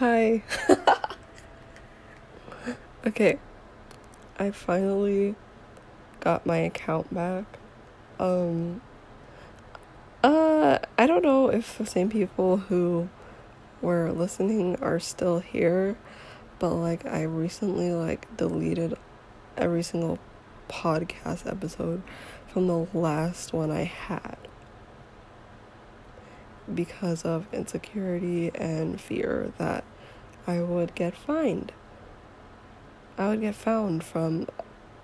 Hi. okay. I finally got my account back. Um uh I don't know if the same people who were listening are still here, but like I recently like deleted every single podcast episode from the last one I had because of insecurity and fear that I would get fined. I would get found from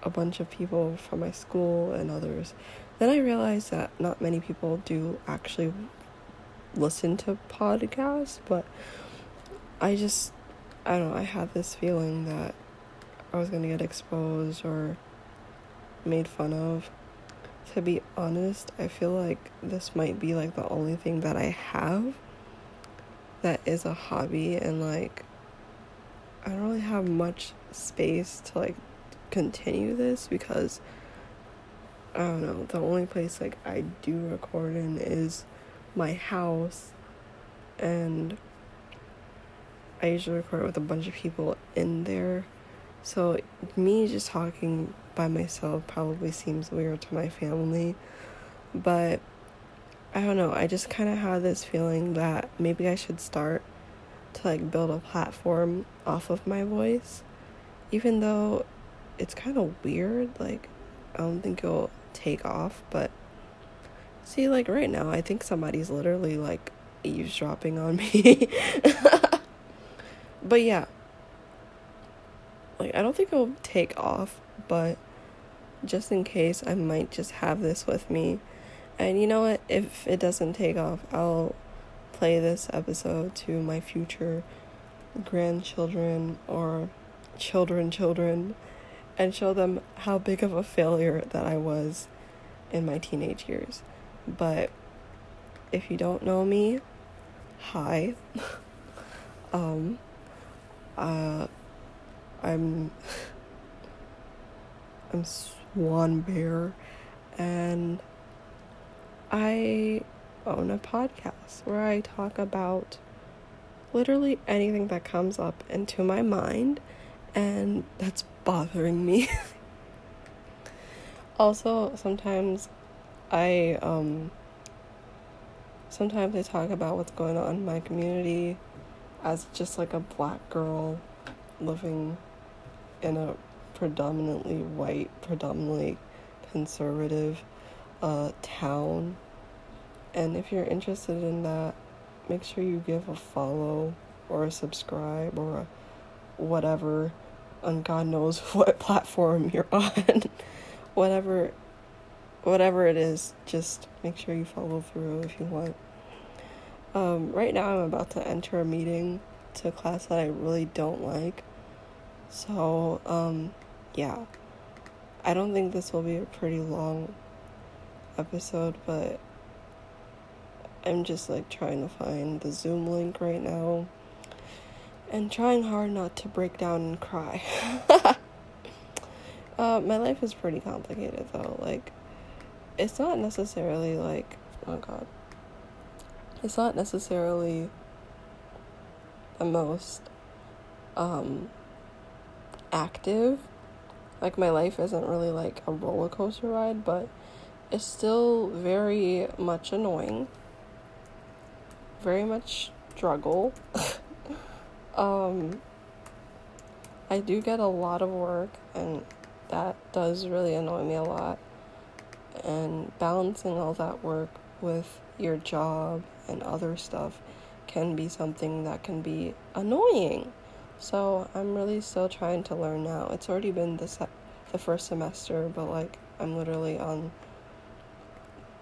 a bunch of people from my school and others. Then I realized that not many people do actually listen to podcasts, but I just, I don't know, I had this feeling that I was gonna get exposed or made fun of to be honest, I feel like this might be like the only thing that I have that is a hobby and like I don't really have much space to like continue this because I don't know, the only place like I do record in is my house and I usually record with a bunch of people in there. So me just talking by myself probably seems weird to my family. But I don't know, I just kind of had this feeling that maybe I should start to like build a platform off of my voice. Even though it's kind of weird, like I don't think it'll take off, but see like right now I think somebody's literally like eavesdropping on me. but yeah. Like I don't think it'll take off, but just in case, I might just have this with me. And you know what? If it doesn't take off, I'll play this episode to my future grandchildren or children, children, and show them how big of a failure that I was in my teenage years. But if you don't know me, hi. um, uh, I'm. I'm Swan Bear, and I own a podcast where I talk about literally anything that comes up into my mind and that's bothering me. also, sometimes I um sometimes I talk about what's going on in my community as just like a black girl living in a predominantly white, predominantly conservative uh, town. And if you're interested in that, make sure you give a follow or a subscribe or a whatever on God knows what platform you're on. whatever whatever it is, just make sure you follow through if you want. Um, right now, I'm about to enter a meeting to a class that I really don't like. So, um, yeah. I don't think this will be a pretty long episode, but I'm just like trying to find the Zoom link right now and trying hard not to break down and cry. uh, my life is pretty complicated though. Like, it's not necessarily like, oh god, it's not necessarily the most um, active like my life isn't really like a roller coaster ride, but it's still very much annoying. Very much struggle. um I do get a lot of work and that does really annoy me a lot. And balancing all that work with your job and other stuff can be something that can be annoying. So I'm really still trying to learn now. It's already been the se- the first semester, but like I'm literally on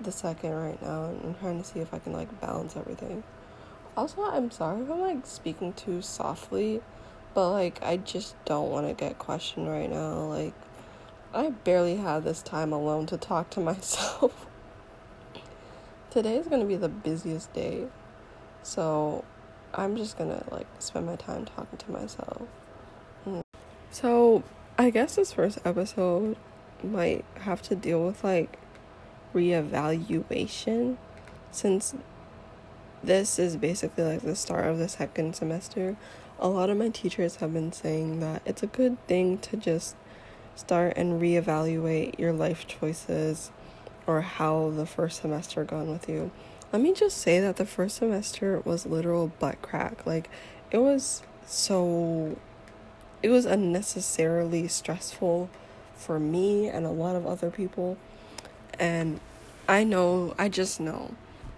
the second right now, and I'm trying to see if I can like balance everything. Also, I'm sorry if I'm like speaking too softly, but like I just don't want to get questioned right now. Like I barely have this time alone to talk to myself. Today is gonna be the busiest day, so I'm just gonna like spend my time talking to myself. Mm. So, I guess this first episode might have to deal with like reevaluation since this is basically like the start of the second semester, a lot of my teachers have been saying that it's a good thing to just start and reevaluate your life choices or how the first semester gone with you. Let me just say that the first semester was literal butt crack. Like it was so it was unnecessarily stressful for me and a lot of other people. And I know, I just know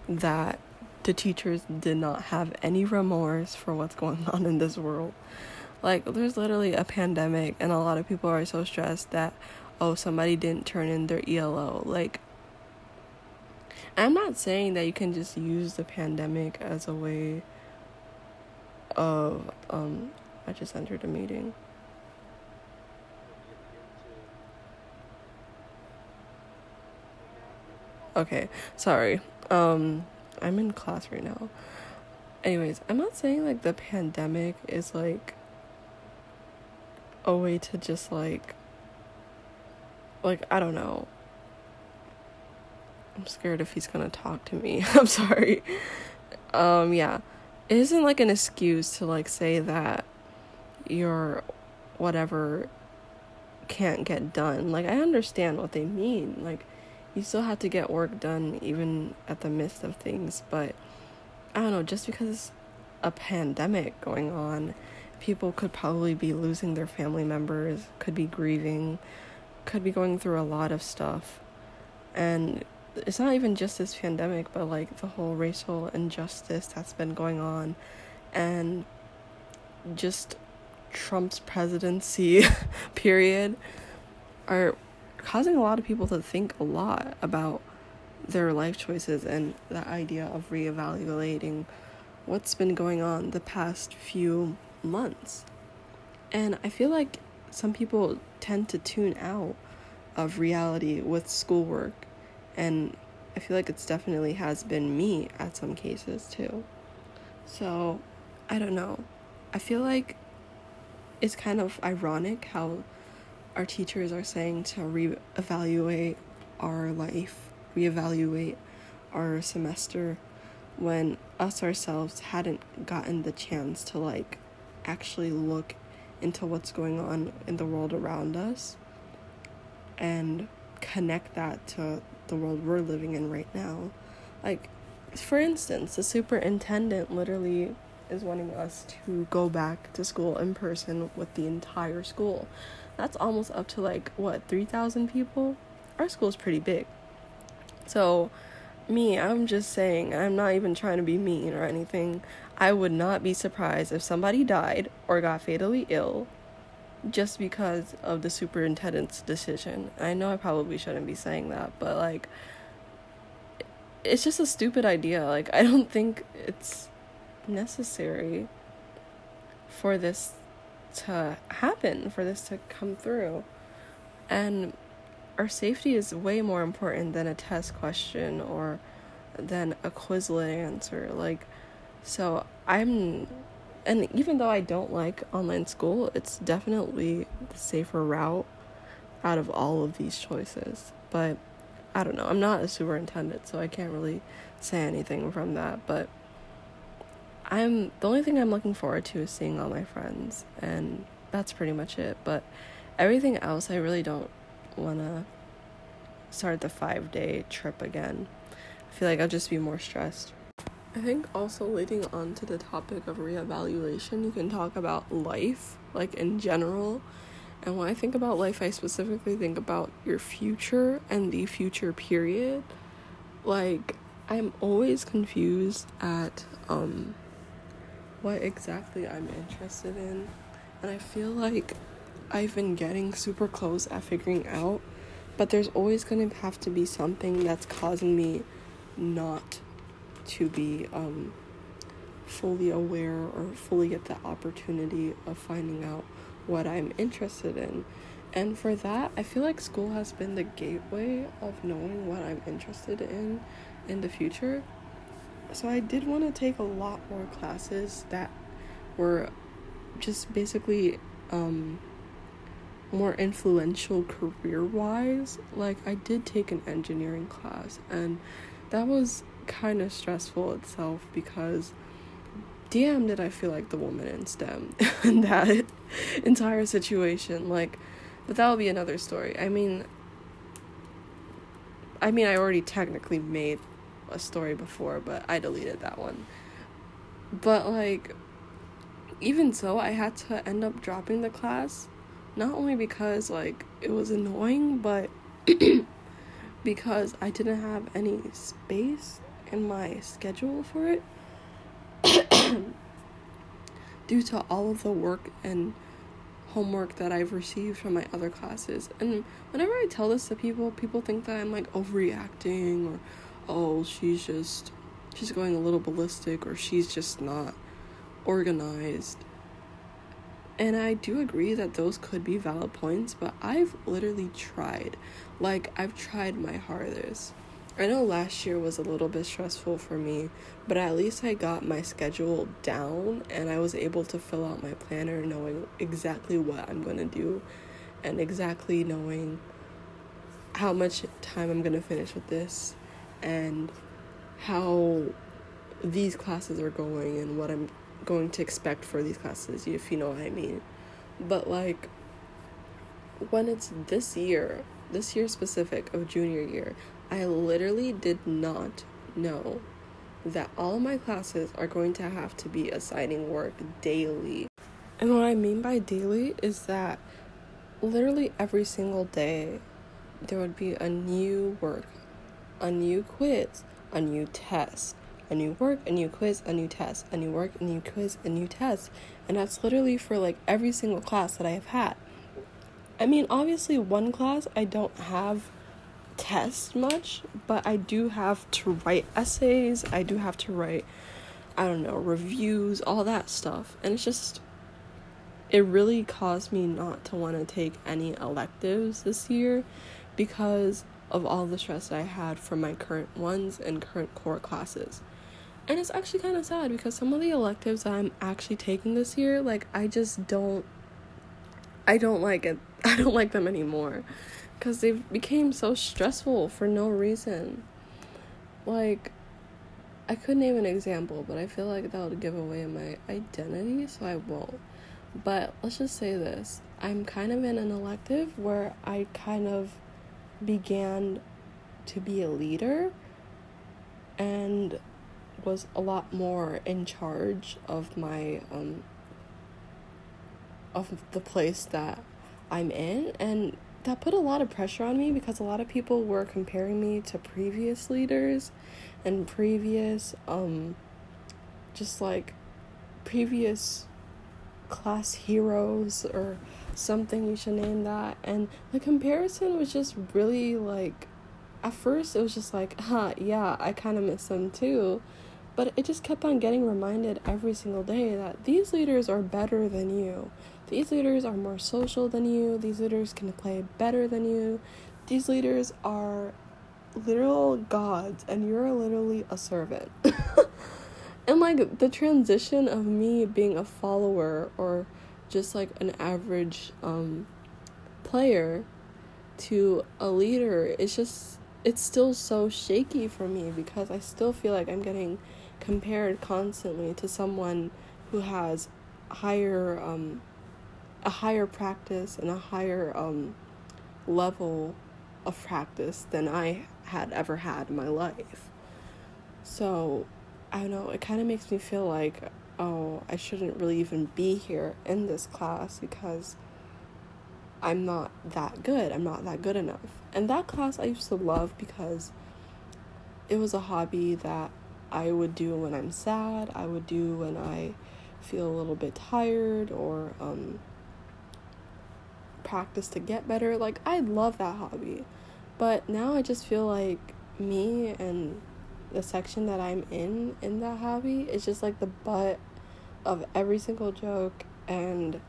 that the teachers did not have any remorse for what's going on in this world. Like, there's literally a pandemic, and a lot of people are so stressed that, oh, somebody didn't turn in their ELO. Like, I'm not saying that you can just use the pandemic as a way of, um, I just entered a meeting. Okay, sorry. Um, I'm in class right now. Anyways, I'm not saying like the pandemic is like a way to just like like I don't know. I'm scared if he's gonna talk to me. I'm sorry. Um yeah. It isn't like an excuse to like say that your whatever can't get done. Like I understand what they mean. Like you still have to get work done even at the midst of things, but I don't know, just because a pandemic going on, people could probably be losing their family members, could be grieving, could be going through a lot of stuff. And it's not even just this pandemic, but like the whole racial injustice that's been going on and just Trump's presidency period are causing a lot of people to think a lot about their life choices and the idea of reevaluating what's been going on the past few months. And I feel like some people tend to tune out of reality with schoolwork and I feel like it's definitely has been me at some cases too. So, I don't know. I feel like it's kind of ironic how our teachers are saying to reevaluate our life, reevaluate our semester when us ourselves hadn't gotten the chance to like actually look into what's going on in the world around us and connect that to the world we're living in right now. Like, for instance, the superintendent literally is wanting us to go back to school in person with the entire school. That's almost up to like, what, 3,000 people? Our school's pretty big. So, me, I'm just saying, I'm not even trying to be mean or anything. I would not be surprised if somebody died or got fatally ill just because of the superintendent's decision. I know I probably shouldn't be saying that, but like, it's just a stupid idea. Like, I don't think it's necessary for this to happen, for this to come through. And our safety is way more important than a test question or than a Quizlet answer. Like, so I'm, and even though I don't like online school, it's definitely the safer route out of all of these choices. But I don't know. I'm not a superintendent, so I can't really say anything from that. But I'm the only thing I'm looking forward to is seeing all my friends, and that's pretty much it. But everything else, I really don't want to start the five day trip again. I feel like I'll just be more stressed. I think also leading on to the topic of reevaluation, you can talk about life, like in general. And when I think about life, I specifically think about your future and the future period. Like, I'm always confused at um, what exactly I'm interested in. And I feel like I've been getting super close at figuring out but there's always going to have to be something that's causing me not to be um, fully aware or fully get the opportunity of finding out what I'm interested in. And for that, I feel like school has been the gateway of knowing what I'm interested in in the future. So I did want to take a lot more classes that were just basically um, more influential career wise, like I did take an engineering class and that was kind of stressful itself because damn did I feel like the woman in STEM in that entire situation. Like, but that will be another story. I mean, I mean, I already technically made a story before, but I deleted that one. But like, even so, I had to end up dropping the class, not only because like it was annoying, but because I didn't have any space in my schedule for it due to all of the work and homework that I've received from my other classes. And whenever I tell this to people, people think that I'm like overreacting or oh, she's just she's going a little ballistic or she's just not organized. And I do agree that those could be valid points, but I've literally tried. Like, I've tried my hardest. I know last year was a little bit stressful for me, but at least I got my schedule down and I was able to fill out my planner knowing exactly what I'm going to do and exactly knowing how much time I'm going to finish with this and how these classes are going and what I'm going to expect for these classes, if you know what I mean. But like when it's this year, this year specific of junior year, I literally did not know that all my classes are going to have to be assigning work daily. And what I mean by daily is that literally every single day there would be a new work, a new quiz, a new test, a new work, a new quiz, a new test, a new work, a new quiz, a new test. And that's literally for like every single class that I have had. I mean, obviously, one class I don't have test much, but I do have to write essays, I do have to write, I don't know, reviews, all that stuff. And it's just, it really caused me not to want to take any electives this year because of all the stress that I had from my current ones and current core classes. And it's actually kind of sad because some of the electives that I'm actually taking this year, like I just don't I don't like it. I don't like them anymore cuz they've became so stressful for no reason. Like I could name an example, but I feel like that would give away my identity, so I won't. But let's just say this. I'm kind of in an elective where I kind of began to be a leader and was a lot more in charge of my um of the place that I'm in. And that put a lot of pressure on me because a lot of people were comparing me to previous leaders and previous um just like previous class heroes or something you should name that and the comparison was just really like at first it was just like huh yeah i kind of miss them too but it just kept on getting reminded every single day that these leaders are better than you. These leaders are more social than you. These leaders can play better than you. These leaders are literal gods, and you're literally a servant. and like the transition of me being a follower or just like an average um, player to a leader, it's just, it's still so shaky for me because I still feel like I'm getting compared constantly to someone who has higher um, a higher practice and a higher um, level of practice than I had ever had in my life. So, I don't know, it kind of makes me feel like, oh, I shouldn't really even be here in this class because I'm not that good. I'm not that good enough. And that class I used to love because it was a hobby that I would do when I'm sad, I would do when I feel a little bit tired or um, practice to get better. Like, I love that hobby. But now I just feel like me and the section that I'm in in that hobby is just like the butt of every single joke, and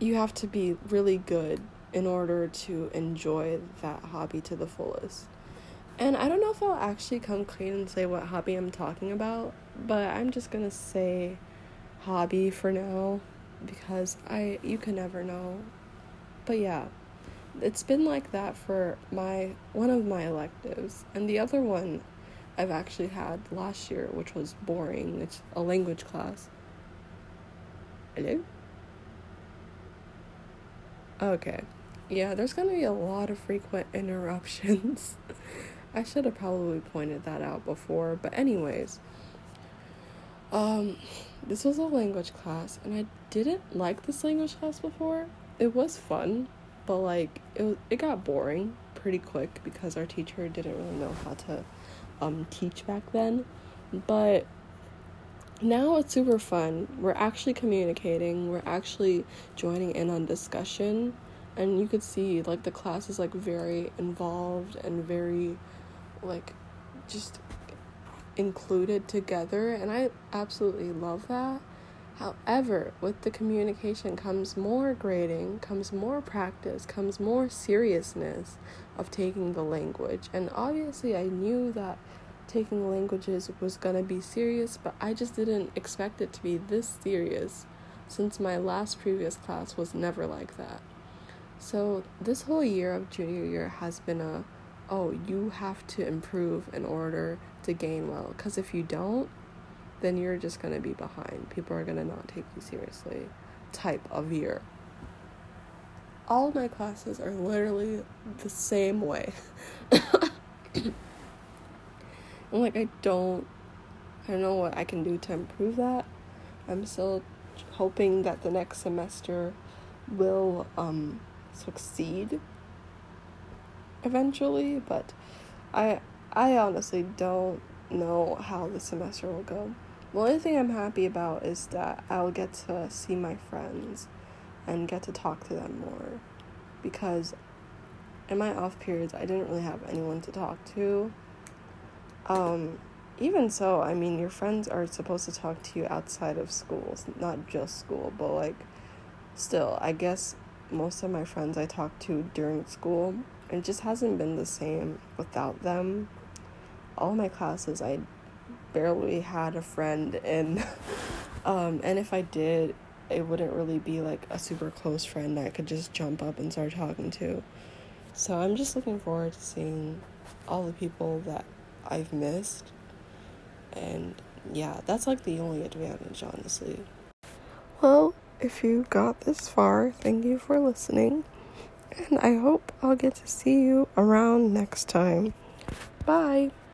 you have to be really good in order to enjoy that hobby to the fullest. And I don't know if I'll actually come clean and say what hobby I'm talking about, but I'm just gonna say hobby for now because I you can never know. But yeah, it's been like that for my one of my electives, and the other one I've actually had last year, which was boring. It's a language class. Hello? Okay. Yeah, there's gonna be a lot of frequent interruptions. I should have probably pointed that out before, but anyways. Um, this was a language class, and I didn't like this language class before. It was fun, but like it it got boring pretty quick because our teacher didn't really know how to um teach back then. But now it's super fun. We're actually communicating. We're actually joining in on discussion, and you could see like the class is like very involved and very like just included together and I absolutely love that. However, with the communication comes more grading, comes more practice, comes more seriousness of taking the language. And obviously, I knew that taking languages was to be serious, but I just didn't expect it to be this serious since my last previous class was never like that. So, this whole year of junior year has been a oh, you have to improve in order to gain well. Because if you don't, then you're just to be behind. People are to not take you seriously type of year. All my classes are literally the same way. and like I don't I don't know what I can do to improve that. I'm still hoping that the next semester will um succeed eventually, but I I honestly don't know how the semester will go. The only thing I'm happy about is that I'll get to see my friends and get to talk to them more because in my off periods I didn't really have anyone to talk to. Um even so, I mean your friends are supposed to talk to you outside of school, not just school, but like still, I guess most of my friends I talk to during school it just hasn't been the same without them. All my classes, I barely had a friend in. um, and if I did, it wouldn't really be like a super close friend that I could just jump up and start talking to. So I'm just looking forward to seeing all the people that I've missed. And yeah, that's like the only advantage, honestly. Well, if you got this far, thank you for listening and I hope I'll get to see you around next time. Bye.